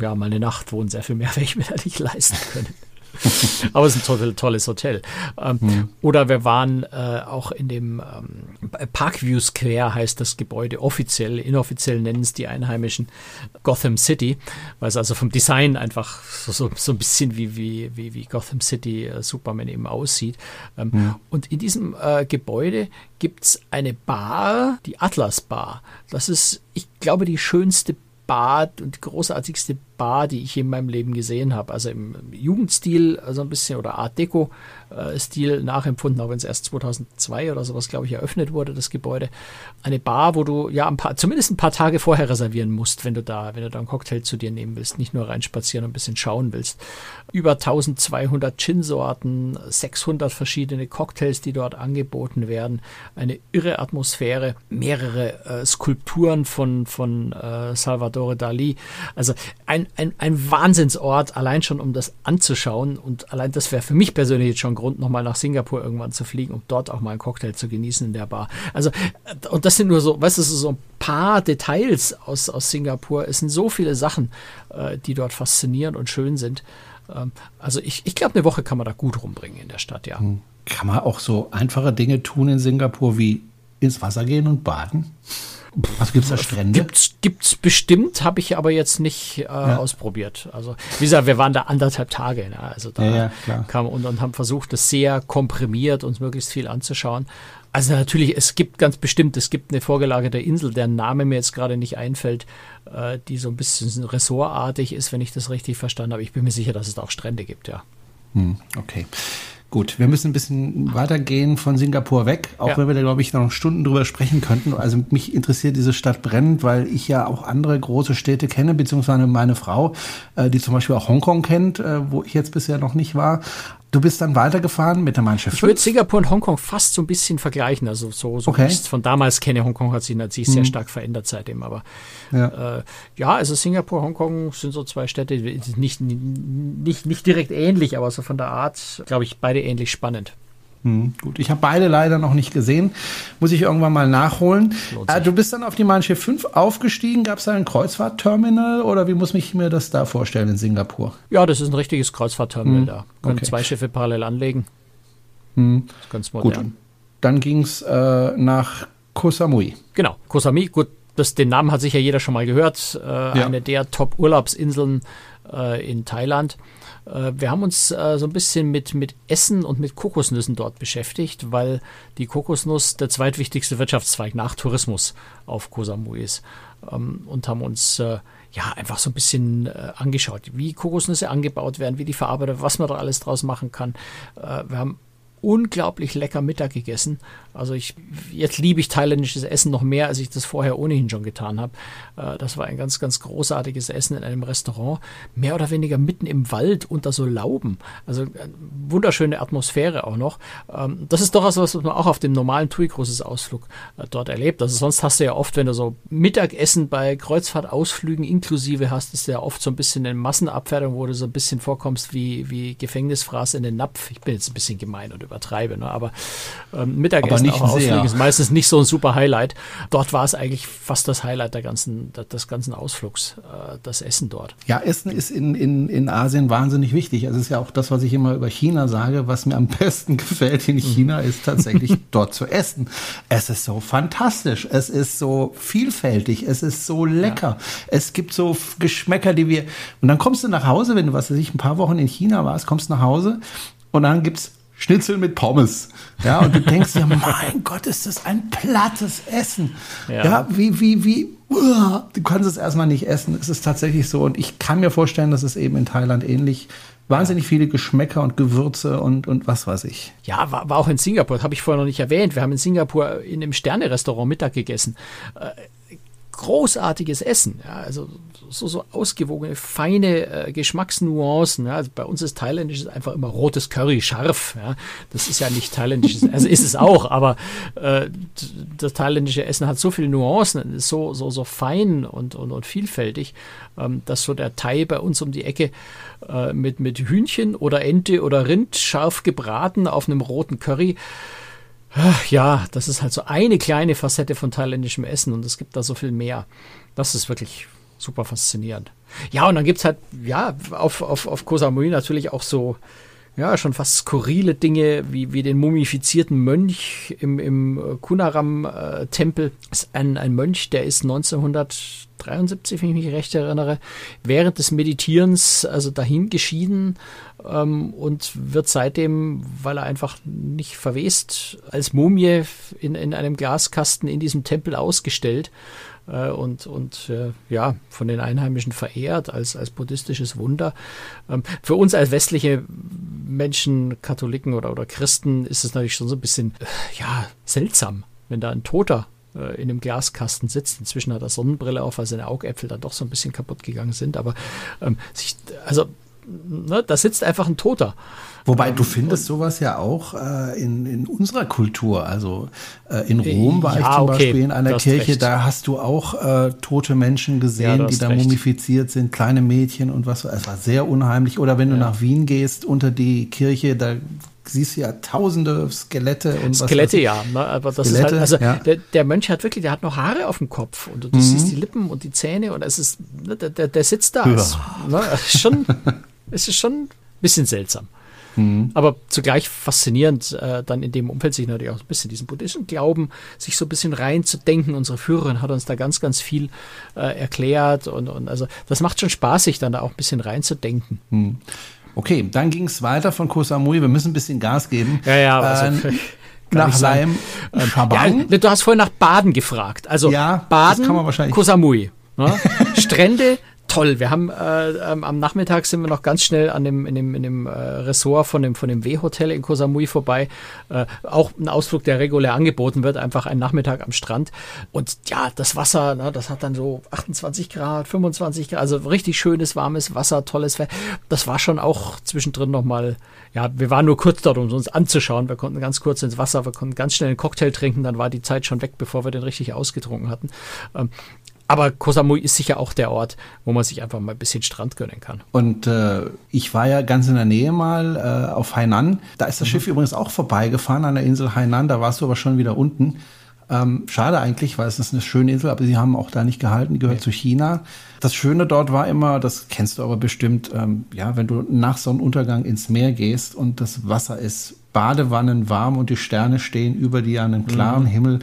ja, mal eine Nacht wohnen. Sehr viel mehr werde ich mir da nicht leisten können. Aber es ist ein toll, tolles Hotel. Ähm, mhm. Oder wir waren äh, auch in dem ähm, Parkview Square, heißt das Gebäude offiziell. Inoffiziell nennen es die Einheimischen Gotham City, weil es also vom Design einfach so, so, so ein bisschen wie, wie, wie, wie Gotham City äh, Superman eben aussieht. Ähm, mhm. Und in diesem äh, Gebäude gibt es eine Bar, die Atlas Bar. Das ist, ich glaube, die schönste Bar und die großartigste Bar, die ich in meinem Leben gesehen habe. Also im Jugendstil, also ein bisschen oder Art Deco Stil nachempfunden, auch wenn es erst 2002 oder sowas, glaube ich, eröffnet wurde, das Gebäude. Eine Bar, wo du ja ein paar, zumindest ein paar Tage vorher reservieren musst, wenn du da, wenn du da einen Cocktail zu dir nehmen willst, nicht nur reinspazieren und ein bisschen schauen willst. Über 1200 Gin-Sorten, 600 verschiedene Cocktails, die dort angeboten werden, eine irre Atmosphäre, mehrere äh, Skulpturen von, von äh, Salvatore Dali. Also ein, ein, ein Wahnsinnsort, allein schon um das anzuschauen und allein das wäre für mich persönlich jetzt schon Grund, nochmal nach Singapur irgendwann zu fliegen, um dort auch mal einen Cocktail zu genießen in der Bar. Also, und das sind nur so, weißt du, so ein paar Details aus, aus Singapur. Es sind so viele Sachen, äh, die dort faszinierend und schön sind. Ähm, also ich, ich glaube, eine Woche kann man da gut rumbringen in der Stadt, ja. Hm. Kann man auch so einfache Dinge tun in Singapur wie ins Wasser gehen und baden? Was gibt es da Strände? Gibt's, gibt's bestimmt, habe ich aber jetzt nicht äh, ja. ausprobiert. Also wie gesagt, wir waren da anderthalb Tage. Ne? Also da ja, ja, kam und, und haben versucht, das sehr komprimiert uns möglichst viel anzuschauen. Also natürlich, es gibt ganz bestimmt, es gibt eine vorgelagerte Insel, deren Name mir jetzt gerade nicht einfällt, äh, die so ein bisschen ressortartig ist, wenn ich das richtig verstanden habe. Ich bin mir sicher, dass es da auch Strände gibt, ja. Hm, okay. Gut, wir müssen ein bisschen weitergehen von Singapur weg, auch ja. wenn wir da, glaube ich, noch Stunden drüber sprechen könnten. Also mich interessiert diese Stadt brennend, weil ich ja auch andere große Städte kenne, beziehungsweise meine Frau, äh, die zum Beispiel auch Hongkong kennt, äh, wo ich jetzt bisher noch nicht war. Du bist dann weitergefahren mit der Mannschaft. Ich würde Singapur und Hongkong fast so ein bisschen vergleichen. Also so, so okay. wie ich es von damals kenne. Hongkong hat sich natürlich sehr mhm. stark verändert seitdem. Aber ja. Äh, ja, also Singapur, Hongkong sind so zwei Städte, nicht, nicht, nicht direkt ähnlich, aber so von der Art, glaube ich, beide ähnlich spannend. Hm, gut, ich habe beide leider noch nicht gesehen. Muss ich irgendwann mal nachholen. Äh, du bist dann auf die Schiff 5 aufgestiegen. Gab es da ein Kreuzfahrtterminal oder wie muss ich mir das da vorstellen in Singapur? Ja, das ist ein richtiges Kreuzfahrtterminal hm, da. Können okay. zwei Schiffe parallel anlegen. Hm. ganz modern. Gut. Dann ging es äh, nach Koh Samui. Genau, Koh Samui. Gut, das, den Namen hat sicher jeder schon mal gehört. Äh, ja. Eine der Top-Urlaubsinseln äh, in Thailand. Äh, wir haben uns äh, so ein bisschen mit, mit Essen und mit Kokosnüssen dort beschäftigt, weil die Kokosnuss der zweitwichtigste Wirtschaftszweig nach Tourismus auf Koh Samui ist. Ähm, und haben uns äh, ja einfach so ein bisschen angeschaut, wie Kokosnüsse angebaut werden, wie die verarbeitet, was man da alles draus machen kann. wir haben unglaublich lecker Mittag gegessen. Also ich, jetzt liebe ich thailändisches Essen noch mehr, als ich das vorher ohnehin schon getan habe. Äh, das war ein ganz, ganz großartiges Essen in einem Restaurant, mehr oder weniger mitten im Wald unter so Lauben. Also äh, wunderschöne Atmosphäre auch noch. Ähm, das ist doch was, was man auch auf dem normalen TUI Cruises Ausflug äh, dort erlebt. Also sonst hast du ja oft, wenn du so Mittagessen bei Kreuzfahrtausflügen inklusive hast, ist ja oft so ein bisschen eine Massenabfertigung, wo du so ein bisschen vorkommst wie, wie Gefängnisfraß in den Napf. Ich bin jetzt ein bisschen gemein und über übertreibe, ne? aber ähm, Mittagessen aber auch ausfliegen ist meistens nicht so ein super Highlight. Dort war es eigentlich fast das Highlight der ganzen, des ganzen Ausflugs, äh, das Essen dort. Ja, Essen ist in, in, in Asien wahnsinnig wichtig. Also es ist ja auch das, was ich immer über China sage, was mir am besten gefällt in China, mhm. ist tatsächlich dort zu essen. Es ist so fantastisch, es ist so vielfältig, es ist so lecker. Ja. Es gibt so Geschmäcker, die wir. Und dann kommst du nach Hause, wenn du, was weiß ich, ein paar Wochen in China warst, kommst nach Hause und dann gibt es Schnitzel mit Pommes. Ja, und du denkst dir, mein Gott, ist das ein plattes Essen. Ja, ja wie, wie, wie, uh, du kannst es erstmal nicht essen. Es ist tatsächlich so. Und ich kann mir vorstellen, dass es eben in Thailand ähnlich wahnsinnig viele Geschmäcker und Gewürze und, und was weiß ich. Ja, war, war auch in Singapur, habe ich vorher noch nicht erwähnt. Wir haben in Singapur in einem Sterne-Restaurant Mittag gegessen. Großartiges Essen. Ja, also so, so ausgewogene, feine äh, Geschmacksnuancen. Ja. Also bei uns ist thailändisch einfach immer rotes Curry, scharf. Ja. Das ist ja nicht thailändisches, also ist es auch, aber äh, das thailändische Essen hat so viele Nuancen, ist so, so, so fein und, und, und vielfältig, ähm, dass so der Thai bei uns um die Ecke äh, mit, mit Hühnchen oder Ente oder Rind scharf gebraten auf einem roten Curry ja, das ist halt so eine kleine Facette von thailändischem Essen und es gibt da so viel mehr. Das ist wirklich super faszinierend. Ja, und dann gibt es halt, ja, auf, auf, auf Koh Samui natürlich auch so, ja, schon fast skurrile Dinge, wie, wie den mumifizierten Mönch im, im Kunaram-Tempel. Das ist ein, ein Mönch, der ist 1973, wenn ich mich recht erinnere, während des Meditierens also dahin geschieden und wird seitdem, weil er einfach nicht verwest, als Mumie in, in einem Glaskasten in diesem Tempel ausgestellt äh, und, und äh, ja, von den Einheimischen verehrt als, als buddhistisches Wunder. Ähm, für uns als westliche Menschen, Katholiken oder, oder Christen ist es natürlich schon so ein bisschen, äh, ja, seltsam, wenn da ein Toter in einem Glaskasten sitzt. Inzwischen hat er Sonnenbrille auf, weil seine Augäpfel dann doch so ein bisschen kaputt gegangen sind. Aber ähm, sich, also ne, da sitzt einfach ein Toter. Wobei du findest sowas ja auch äh, in, in unserer Kultur. Also äh, in Rom war ja, ich zum okay, Beispiel in einer Kirche, recht. da hast du auch äh, tote Menschen gesehen, ja, die da recht. mumifiziert sind, kleine Mädchen und was. Es war sehr unheimlich. Oder wenn du nach Wien gehst, unter die Kirche, da siehst du ja tausende Skelette und Skelette, ja. Ne? Aber das Skelette, ist halt, also ja. der, der, Mönch hat wirklich, der hat noch Haare auf dem Kopf und du, mhm. siehst die Lippen und die Zähne und es ist, ne, der, der sitzt da. Ja. Ist, ne, schon, es ist schon ein bisschen seltsam. Mhm. Aber zugleich faszinierend, äh, dann in dem Umfeld sich natürlich auch ein bisschen diesen buddhistischen Glauben, sich so ein bisschen reinzudenken. Unsere Führerin hat uns da ganz, ganz viel äh, erklärt und, und also das macht schon Spaß, sich dann da auch ein bisschen reinzudenken. Mhm. Okay, dann ging es weiter von Koh Samui. Wir müssen ein bisschen Gas geben. Ja, ja, also, äh, nach Leim, ähm, ja, Du hast vorhin nach Baden gefragt. Also ja, Baden, Koh Samui. Ne? Strände, toll. Wir haben äh, ähm, am Nachmittag sind wir noch ganz schnell an dem in dem in dem äh, Ressort von dem von dem W-Hotel in Koh Samui vorbei. Äh, auch ein Ausflug, der regulär angeboten wird, einfach ein Nachmittag am Strand. Und ja, das Wasser, ne, das hat dann so 28 Grad, 25 Grad, also richtig schönes warmes Wasser, tolles Wetter. Das war schon auch zwischendrin noch mal. Ja, wir waren nur kurz dort, um uns anzuschauen. Wir konnten ganz kurz ins Wasser, wir konnten ganz schnell einen Cocktail trinken, dann war die Zeit schon weg, bevor wir den richtig ausgetrunken hatten. Ähm, aber Koh Samui ist sicher auch der Ort, wo man sich einfach mal ein bisschen Strand gönnen kann. Und äh, ich war ja ganz in der Nähe mal äh, auf Hainan. Da ist das mhm. Schiff übrigens auch vorbeigefahren an der Insel Hainan. Da warst du aber schon wieder unten. Ähm, schade eigentlich, weil es ist eine schöne Insel, aber sie haben auch da nicht gehalten, die gehört okay. zu China. Das Schöne dort war immer, das kennst du aber bestimmt, ähm, ja, wenn du nach Sonnenuntergang ins Meer gehst und das Wasser ist Badewannen warm und die Sterne stehen über dir an einem klaren mhm. Himmel.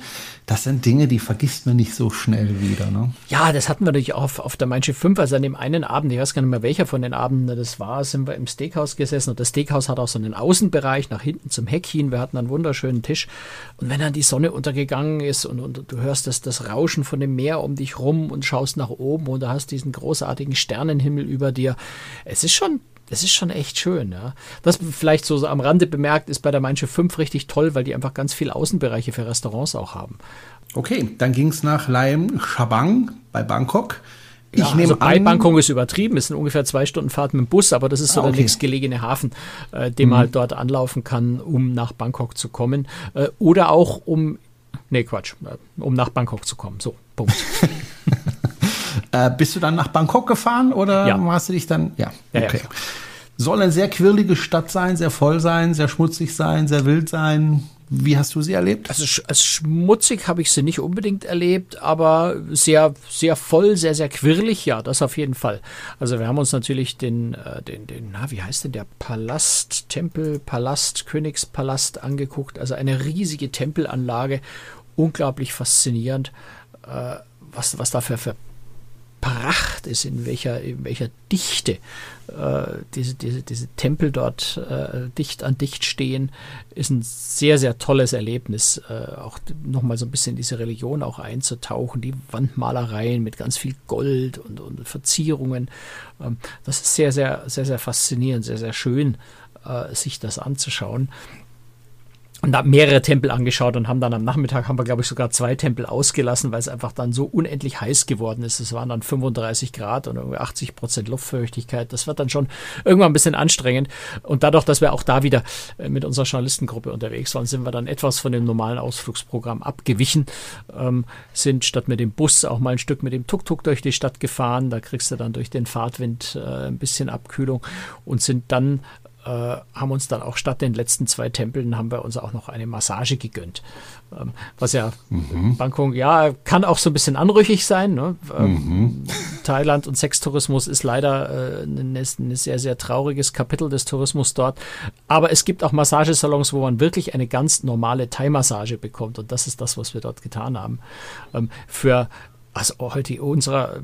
Das sind Dinge, die vergisst man nicht so schnell wieder. Ne? Ja, das hatten wir natürlich auch auf, auf der Mein Schiff 5. Also an dem einen Abend, ich weiß gar nicht mehr welcher von den Abenden das war, sind wir im Steakhouse gesessen. Und das Steakhouse hat auch so einen Außenbereich nach hinten zum Heck hin. Wir hatten einen wunderschönen Tisch. Und wenn dann die Sonne untergegangen ist und, und du hörst das, das Rauschen von dem Meer um dich rum und schaust nach oben und du hast diesen großartigen Sternenhimmel über dir. Es ist schon es ist schon echt schön, ja. Das vielleicht so, am Rande bemerkt ist bei der Manche 5 richtig toll, weil die einfach ganz viele Außenbereiche für Restaurants auch haben. Okay, dann ging es nach Laem Chabang bei Bangkok. Ich ja, nehme also bei an, Bangkok ist übertrieben, es sind ungefähr zwei Stunden Fahrt mit dem Bus, aber das ist so ah, okay. der nächstgelegene Hafen, äh, den mhm. man halt dort anlaufen kann, um nach Bangkok zu kommen. Äh, oder auch um, nee Quatsch, äh, um nach Bangkok zu kommen. So, Punkt. Äh, bist du dann nach Bangkok gefahren oder ja. hast du dich dann? Ja, okay. Ja, Soll eine sehr quirlige Stadt sein, sehr voll sein, sehr schmutzig sein, sehr wild sein. Wie hast du sie erlebt? Also als schmutzig habe ich sie nicht unbedingt erlebt, aber sehr, sehr voll, sehr, sehr quirlig, ja, das auf jeden Fall. Also wir haben uns natürlich den, äh, den, den, na, wie heißt denn der Palast, Tempel, Palast, Königspalast angeguckt. Also eine riesige Tempelanlage, unglaublich faszinierend, äh, was, was da für, für Pracht ist, in welcher, in welcher Dichte äh, diese, diese, diese Tempel dort äh, dicht an dicht stehen, ist ein sehr, sehr tolles Erlebnis, äh, auch nochmal so ein bisschen in diese Religion auch einzutauchen, die Wandmalereien mit ganz viel Gold und, und Verzierungen. Ähm, das ist sehr, sehr, sehr, sehr faszinierend, sehr, sehr schön, äh, sich das anzuschauen und haben mehrere Tempel angeschaut und haben dann am Nachmittag haben wir glaube ich sogar zwei Tempel ausgelassen, weil es einfach dann so unendlich heiß geworden ist. Es waren dann 35 Grad und irgendwie 80 Prozent Luftfeuchtigkeit. Das wird dann schon irgendwann ein bisschen anstrengend. Und dadurch, dass wir auch da wieder äh, mit unserer Journalistengruppe unterwegs waren, sind wir dann etwas von dem normalen Ausflugsprogramm abgewichen, ähm, sind statt mit dem Bus auch mal ein Stück mit dem Tuk-Tuk durch die Stadt gefahren. Da kriegst du dann durch den Fahrtwind äh, ein bisschen Abkühlung und sind dann äh, haben uns dann auch statt den letzten zwei Tempeln haben wir uns auch noch eine Massage gegönnt. Ähm, was ja mhm. Bangkok, ja, kann auch so ein bisschen anrüchig sein. Ne? Ähm, mhm. Thailand und Sextourismus ist leider äh, ein, ein sehr, sehr trauriges Kapitel des Tourismus dort. Aber es gibt auch Massagesalons, wo man wirklich eine ganz normale Thai-Massage bekommt. Und das ist das, was wir dort getan haben. Ähm, für also heute unserer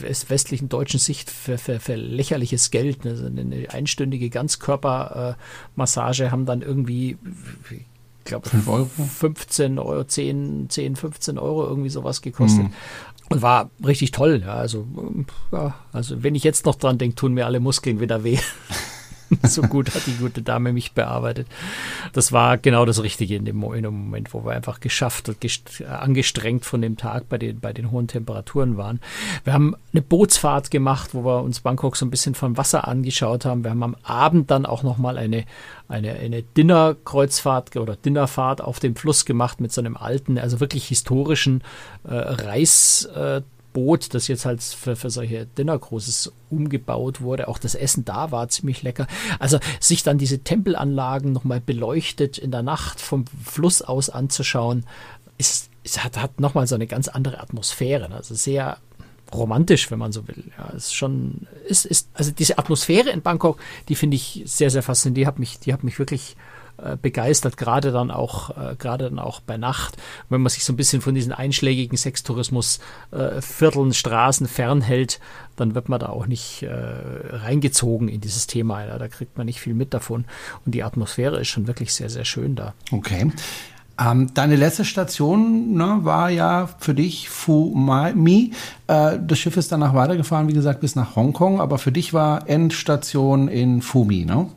westlichen deutschen Sicht für, für, für lächerliches Geld. Also eine einstündige Ganzkörpermassage haben dann irgendwie, ich glaube, 15 Euro, 10, 10, 15 Euro irgendwie sowas gekostet. Mhm. Und war richtig toll. Ja, also, ja, also wenn ich jetzt noch dran denke, tun mir alle Muskeln wieder weh. so gut hat die gute Dame mich bearbeitet. Das war genau das Richtige in dem, in dem Moment, wo wir einfach geschafft und angestrengt von dem Tag bei den, bei den hohen Temperaturen waren. Wir haben eine Bootsfahrt gemacht, wo wir uns Bangkok so ein bisschen vom Wasser angeschaut haben. Wir haben am Abend dann auch nochmal eine, eine, eine Dinnerkreuzfahrt oder Dinnerfahrt auf dem Fluss gemacht mit so einem alten, also wirklich historischen äh, Reis. Äh, Boot, das jetzt halt für, für solche Dinnercruises umgebaut wurde. Auch das Essen da war ziemlich lecker. Also sich dann diese Tempelanlagen nochmal beleuchtet in der Nacht vom Fluss aus anzuschauen, ist, ist hat, hat nochmal so eine ganz andere Atmosphäre. Ne? Also sehr romantisch, wenn man so will. Ja, ist schon, ist, ist, also diese Atmosphäre in Bangkok, die finde ich sehr, sehr faszinierend. Die hat mich, die hat mich wirklich begeistert, gerade dann auch, äh, gerade dann auch bei Nacht. wenn man sich so ein bisschen von diesen einschlägigen Sextourismus äh, Straßen fernhält, dann wird man da auch nicht äh, reingezogen in dieses Thema. Ja, da kriegt man nicht viel mit davon. Und die Atmosphäre ist schon wirklich sehr, sehr schön da. Okay. Ähm, deine letzte Station ne, war ja für dich Fumi. Äh, das Schiff ist danach weitergefahren, wie gesagt, bis nach Hongkong, aber für dich war Endstation in Fumi, ne?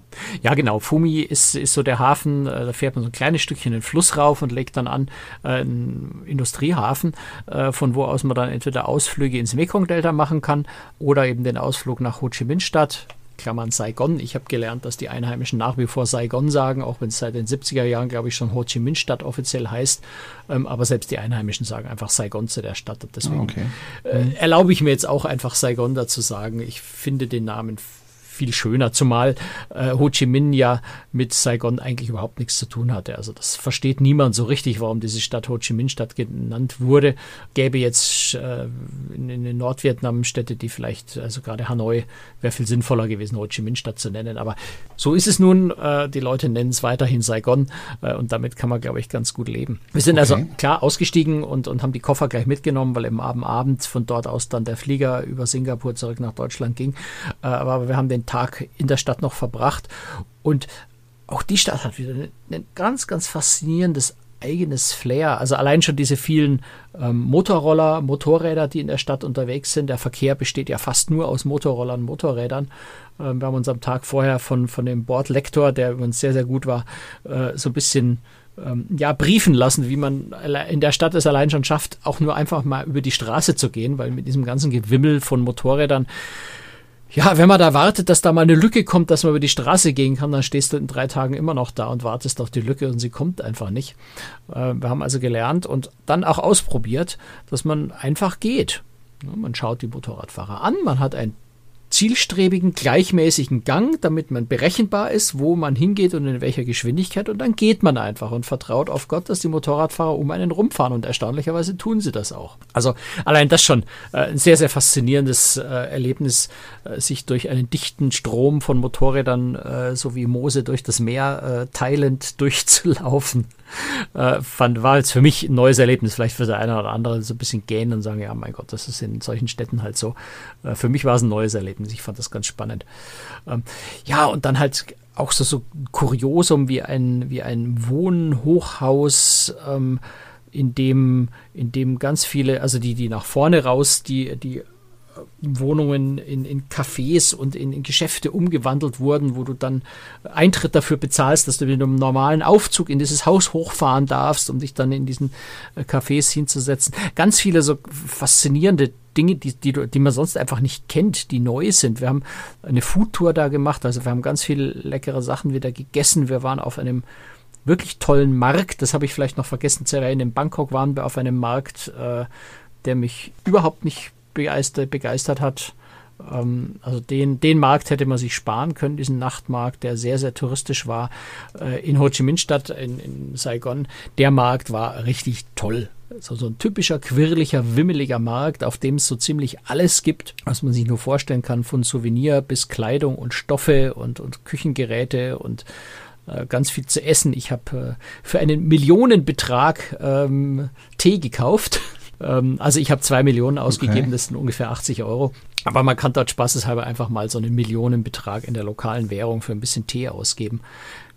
Ja, genau. Fumi ist, ist so der Hafen, äh, da fährt man so ein kleines Stückchen den Fluss rauf und legt dann an äh, einen Industriehafen, äh, von wo aus man dann entweder Ausflüge ins Mekong-Delta machen kann oder eben den Ausflug nach Ho Chi Minh-Stadt Klammern Saigon. Ich habe gelernt, dass die Einheimischen nach wie vor Saigon sagen, auch wenn es seit den 70er Jahren, glaube ich, schon Ho Chi Minh Stadt offiziell heißt. Ähm, aber selbst die Einheimischen sagen einfach Saigon zu der Stadt. deswegen okay. äh, erlaube ich mir jetzt auch einfach Saigon dazu sagen. Ich finde den Namen viel schöner, zumal äh, Ho Chi Minh ja mit Saigon eigentlich überhaupt nichts zu tun hatte. Also das versteht niemand so richtig, warum diese Stadt Ho Chi Minh Stadt genannt wurde. Gäbe jetzt äh, in, in Nordvietnam Städte, die vielleicht, also gerade Hanoi, wäre viel sinnvoller gewesen, Ho Chi Minh Stadt zu nennen. Aber so ist es nun. Äh, die Leute nennen es weiterhin Saigon äh, und damit kann man, glaube ich, ganz gut leben. Wir sind also okay. also klar ausgestiegen und, und haben die Koffer gleich mitgenommen, weil im Abend von dort aus dann der Flieger über Singapur zurück nach Deutschland ging. Äh, aber wir haben den Tag in der Stadt noch verbracht. Und auch die Stadt hat wieder ein ganz, ganz faszinierendes eigenes Flair. Also allein schon diese vielen ähm, Motorroller, Motorräder, die in der Stadt unterwegs sind. Der Verkehr besteht ja fast nur aus Motorrollern, Motorrädern. Ähm, wir haben uns am Tag vorher von, von dem Bordlektor, der uns sehr, sehr gut war, äh, so ein bisschen ähm, ja, briefen lassen, wie man in der Stadt es allein schon schafft, auch nur einfach mal über die Straße zu gehen, weil mit diesem ganzen Gewimmel von Motorrädern ja, wenn man da wartet, dass da mal eine Lücke kommt, dass man über die Straße gehen kann, dann stehst du in drei Tagen immer noch da und wartest auf die Lücke und sie kommt einfach nicht. Äh, wir haben also gelernt und dann auch ausprobiert, dass man einfach geht. Man schaut die Motorradfahrer an, man hat ein zielstrebigen, gleichmäßigen Gang, damit man berechenbar ist, wo man hingeht und in welcher Geschwindigkeit. Und dann geht man einfach und vertraut auf Gott, dass die Motorradfahrer um einen rumfahren. Und erstaunlicherweise tun sie das auch. Also allein das schon äh, ein sehr, sehr faszinierendes äh, Erlebnis, äh, sich durch einen dichten Strom von Motorrädern, äh, so wie Mose durch das Meer, äh, teilend durchzulaufen. Äh, fand, war jetzt für mich ein neues Erlebnis. Vielleicht für der eine oder andere so ein bisschen gähnen und sagen, ja, mein Gott, das ist in solchen Städten halt so. Für mich war es ein neues Erlebnis. Ich fand das ganz spannend. Ähm, ja, und dann halt auch so, so Kuriosum wie ein, wie ein Wohnhochhaus, ähm, in dem, in dem ganz viele, also die, die nach vorne raus, die, die Wohnungen in, in Cafés und in, in, Geschäfte umgewandelt wurden, wo du dann Eintritt dafür bezahlst, dass du mit einem normalen Aufzug in dieses Haus hochfahren darfst, um dich dann in diesen äh, Cafés hinzusetzen. Ganz viele so faszinierende Dinge, die, die, die man sonst einfach nicht kennt, die neu sind. Wir haben eine Foodtour da gemacht, also wir haben ganz viele leckere Sachen wieder gegessen. Wir waren auf einem wirklich tollen Markt, das habe ich vielleicht noch vergessen zu erwähnen. In Bangkok waren wir auf einem Markt, äh, der mich überhaupt nicht begeistert, begeistert hat. Ähm, also den, den Markt hätte man sich sparen können, diesen Nachtmarkt, der sehr, sehr touristisch war. Äh, in Ho Chi Minh Stadt, in, in Saigon, der Markt war richtig toll. So, so ein typischer, quirliger, wimmeliger Markt, auf dem es so ziemlich alles gibt, was man sich nur vorstellen kann, von Souvenir bis Kleidung und Stoffe und, und Küchengeräte und äh, ganz viel zu essen. Ich habe äh, für einen Millionenbetrag ähm, Tee gekauft ähm, also ich habe zwei Millionen ausgegeben, okay. das sind ungefähr 80 Euro. Aber man kann dort spaßeshalber einfach mal so einen Millionenbetrag in der lokalen Währung für ein bisschen Tee ausgeben.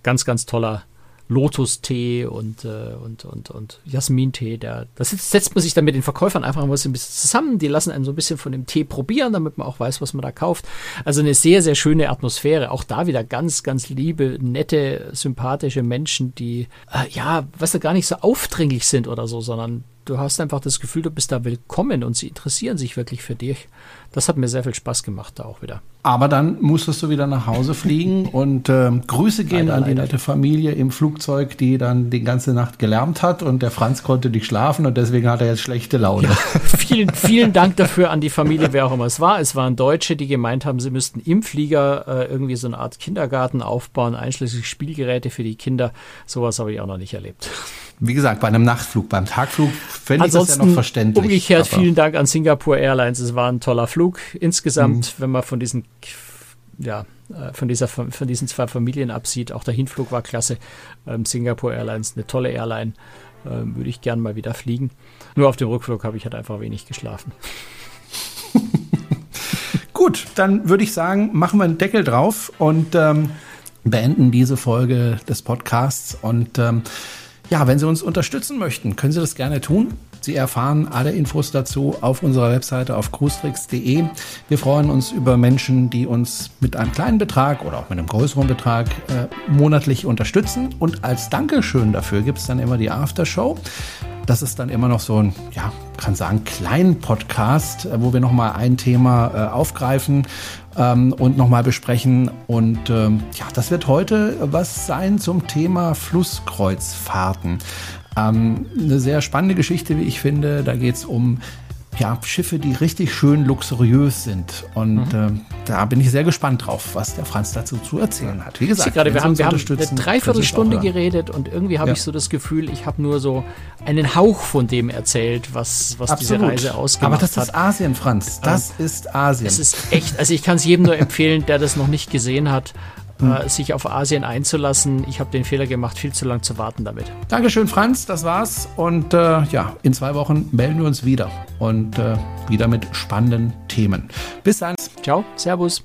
Ganz, ganz toller Lotus-Tee und, äh, und, und, und Jasmin-Tee. Da setzt man sich dann mit den Verkäufern einfach mal so ein bisschen zusammen. Die lassen einen so ein bisschen von dem Tee probieren, damit man auch weiß, was man da kauft. Also eine sehr, sehr schöne Atmosphäre. Auch da wieder ganz, ganz liebe, nette, sympathische Menschen, die, äh, ja, was da gar nicht so aufdringlich sind oder so, sondern du hast einfach das Gefühl, du bist da willkommen und sie interessieren sich wirklich für dich. Das hat mir sehr viel Spaß gemacht, da auch wieder. Aber dann musstest du wieder nach Hause fliegen und äh, Grüße gehen leider, an die leider. nette Familie im Flugzeug, die dann die ganze Nacht gelärmt hat und der Franz konnte nicht schlafen und deswegen hat er jetzt schlechte Laune. Ja, vielen, vielen Dank dafür an die Familie, wer auch immer es war. Es waren Deutsche, die gemeint haben, sie müssten im Flieger äh, irgendwie so eine Art Kindergarten aufbauen, einschließlich Spielgeräte für die Kinder. Sowas habe ich auch noch nicht erlebt. Wie gesagt, bei einem Nachtflug, beim Tagflug fände ich das ja noch verständlich. Umgekehrt, vielen Dank an Singapore Airlines. Es war ein toller Flug. Insgesamt, mhm. wenn man von diesen, ja, äh, von, dieser, von diesen zwei Familien absieht, auch der Hinflug war klasse. Ähm, Singapore Airlines, eine tolle Airline. Ähm, würde ich gern mal wieder fliegen. Nur auf dem Rückflug habe ich halt einfach wenig geschlafen. Gut, dann würde ich sagen, machen wir einen Deckel drauf und ähm, beenden diese Folge des Podcasts und ähm, ja, wenn Sie uns unterstützen möchten, können Sie das gerne tun. Sie erfahren alle Infos dazu auf unserer Webseite auf cruestricks.de. Wir freuen uns über Menschen, die uns mit einem kleinen Betrag oder auch mit einem größeren Betrag äh, monatlich unterstützen. Und als Dankeschön dafür gibt es dann immer die Aftershow. Das ist dann immer noch so ein, ja, kann sagen, kleinen Podcast, äh, wo wir nochmal ein Thema äh, aufgreifen ähm, und nochmal besprechen. Und ähm, ja, das wird heute was sein zum Thema Flusskreuzfahrten. Ähm, eine sehr spannende Geschichte, wie ich finde. Da geht es um ja, Schiffe, die richtig schön luxuriös sind. Und mhm. äh, da bin ich sehr gespannt drauf, was der Franz dazu zu erzählen hat. Wie gesagt, gerade, wir haben, wir haben eine Dreiviertelstunde geredet und irgendwie habe ja. ich so das Gefühl, ich habe nur so einen Hauch von dem erzählt, was, was diese Reise ausgemacht hat. Aber das hat. ist Asien, Franz. Das ja. ist Asien. Es ist echt, also ich kann es jedem nur empfehlen, der das noch nicht gesehen hat äh, sich auf Asien einzulassen. Ich habe den Fehler gemacht, viel zu lang zu warten damit. Dankeschön, Franz, das war's. Und äh, ja, in zwei Wochen melden wir uns wieder und äh, wieder mit spannenden Themen. Bis dann. Ciao, Servus.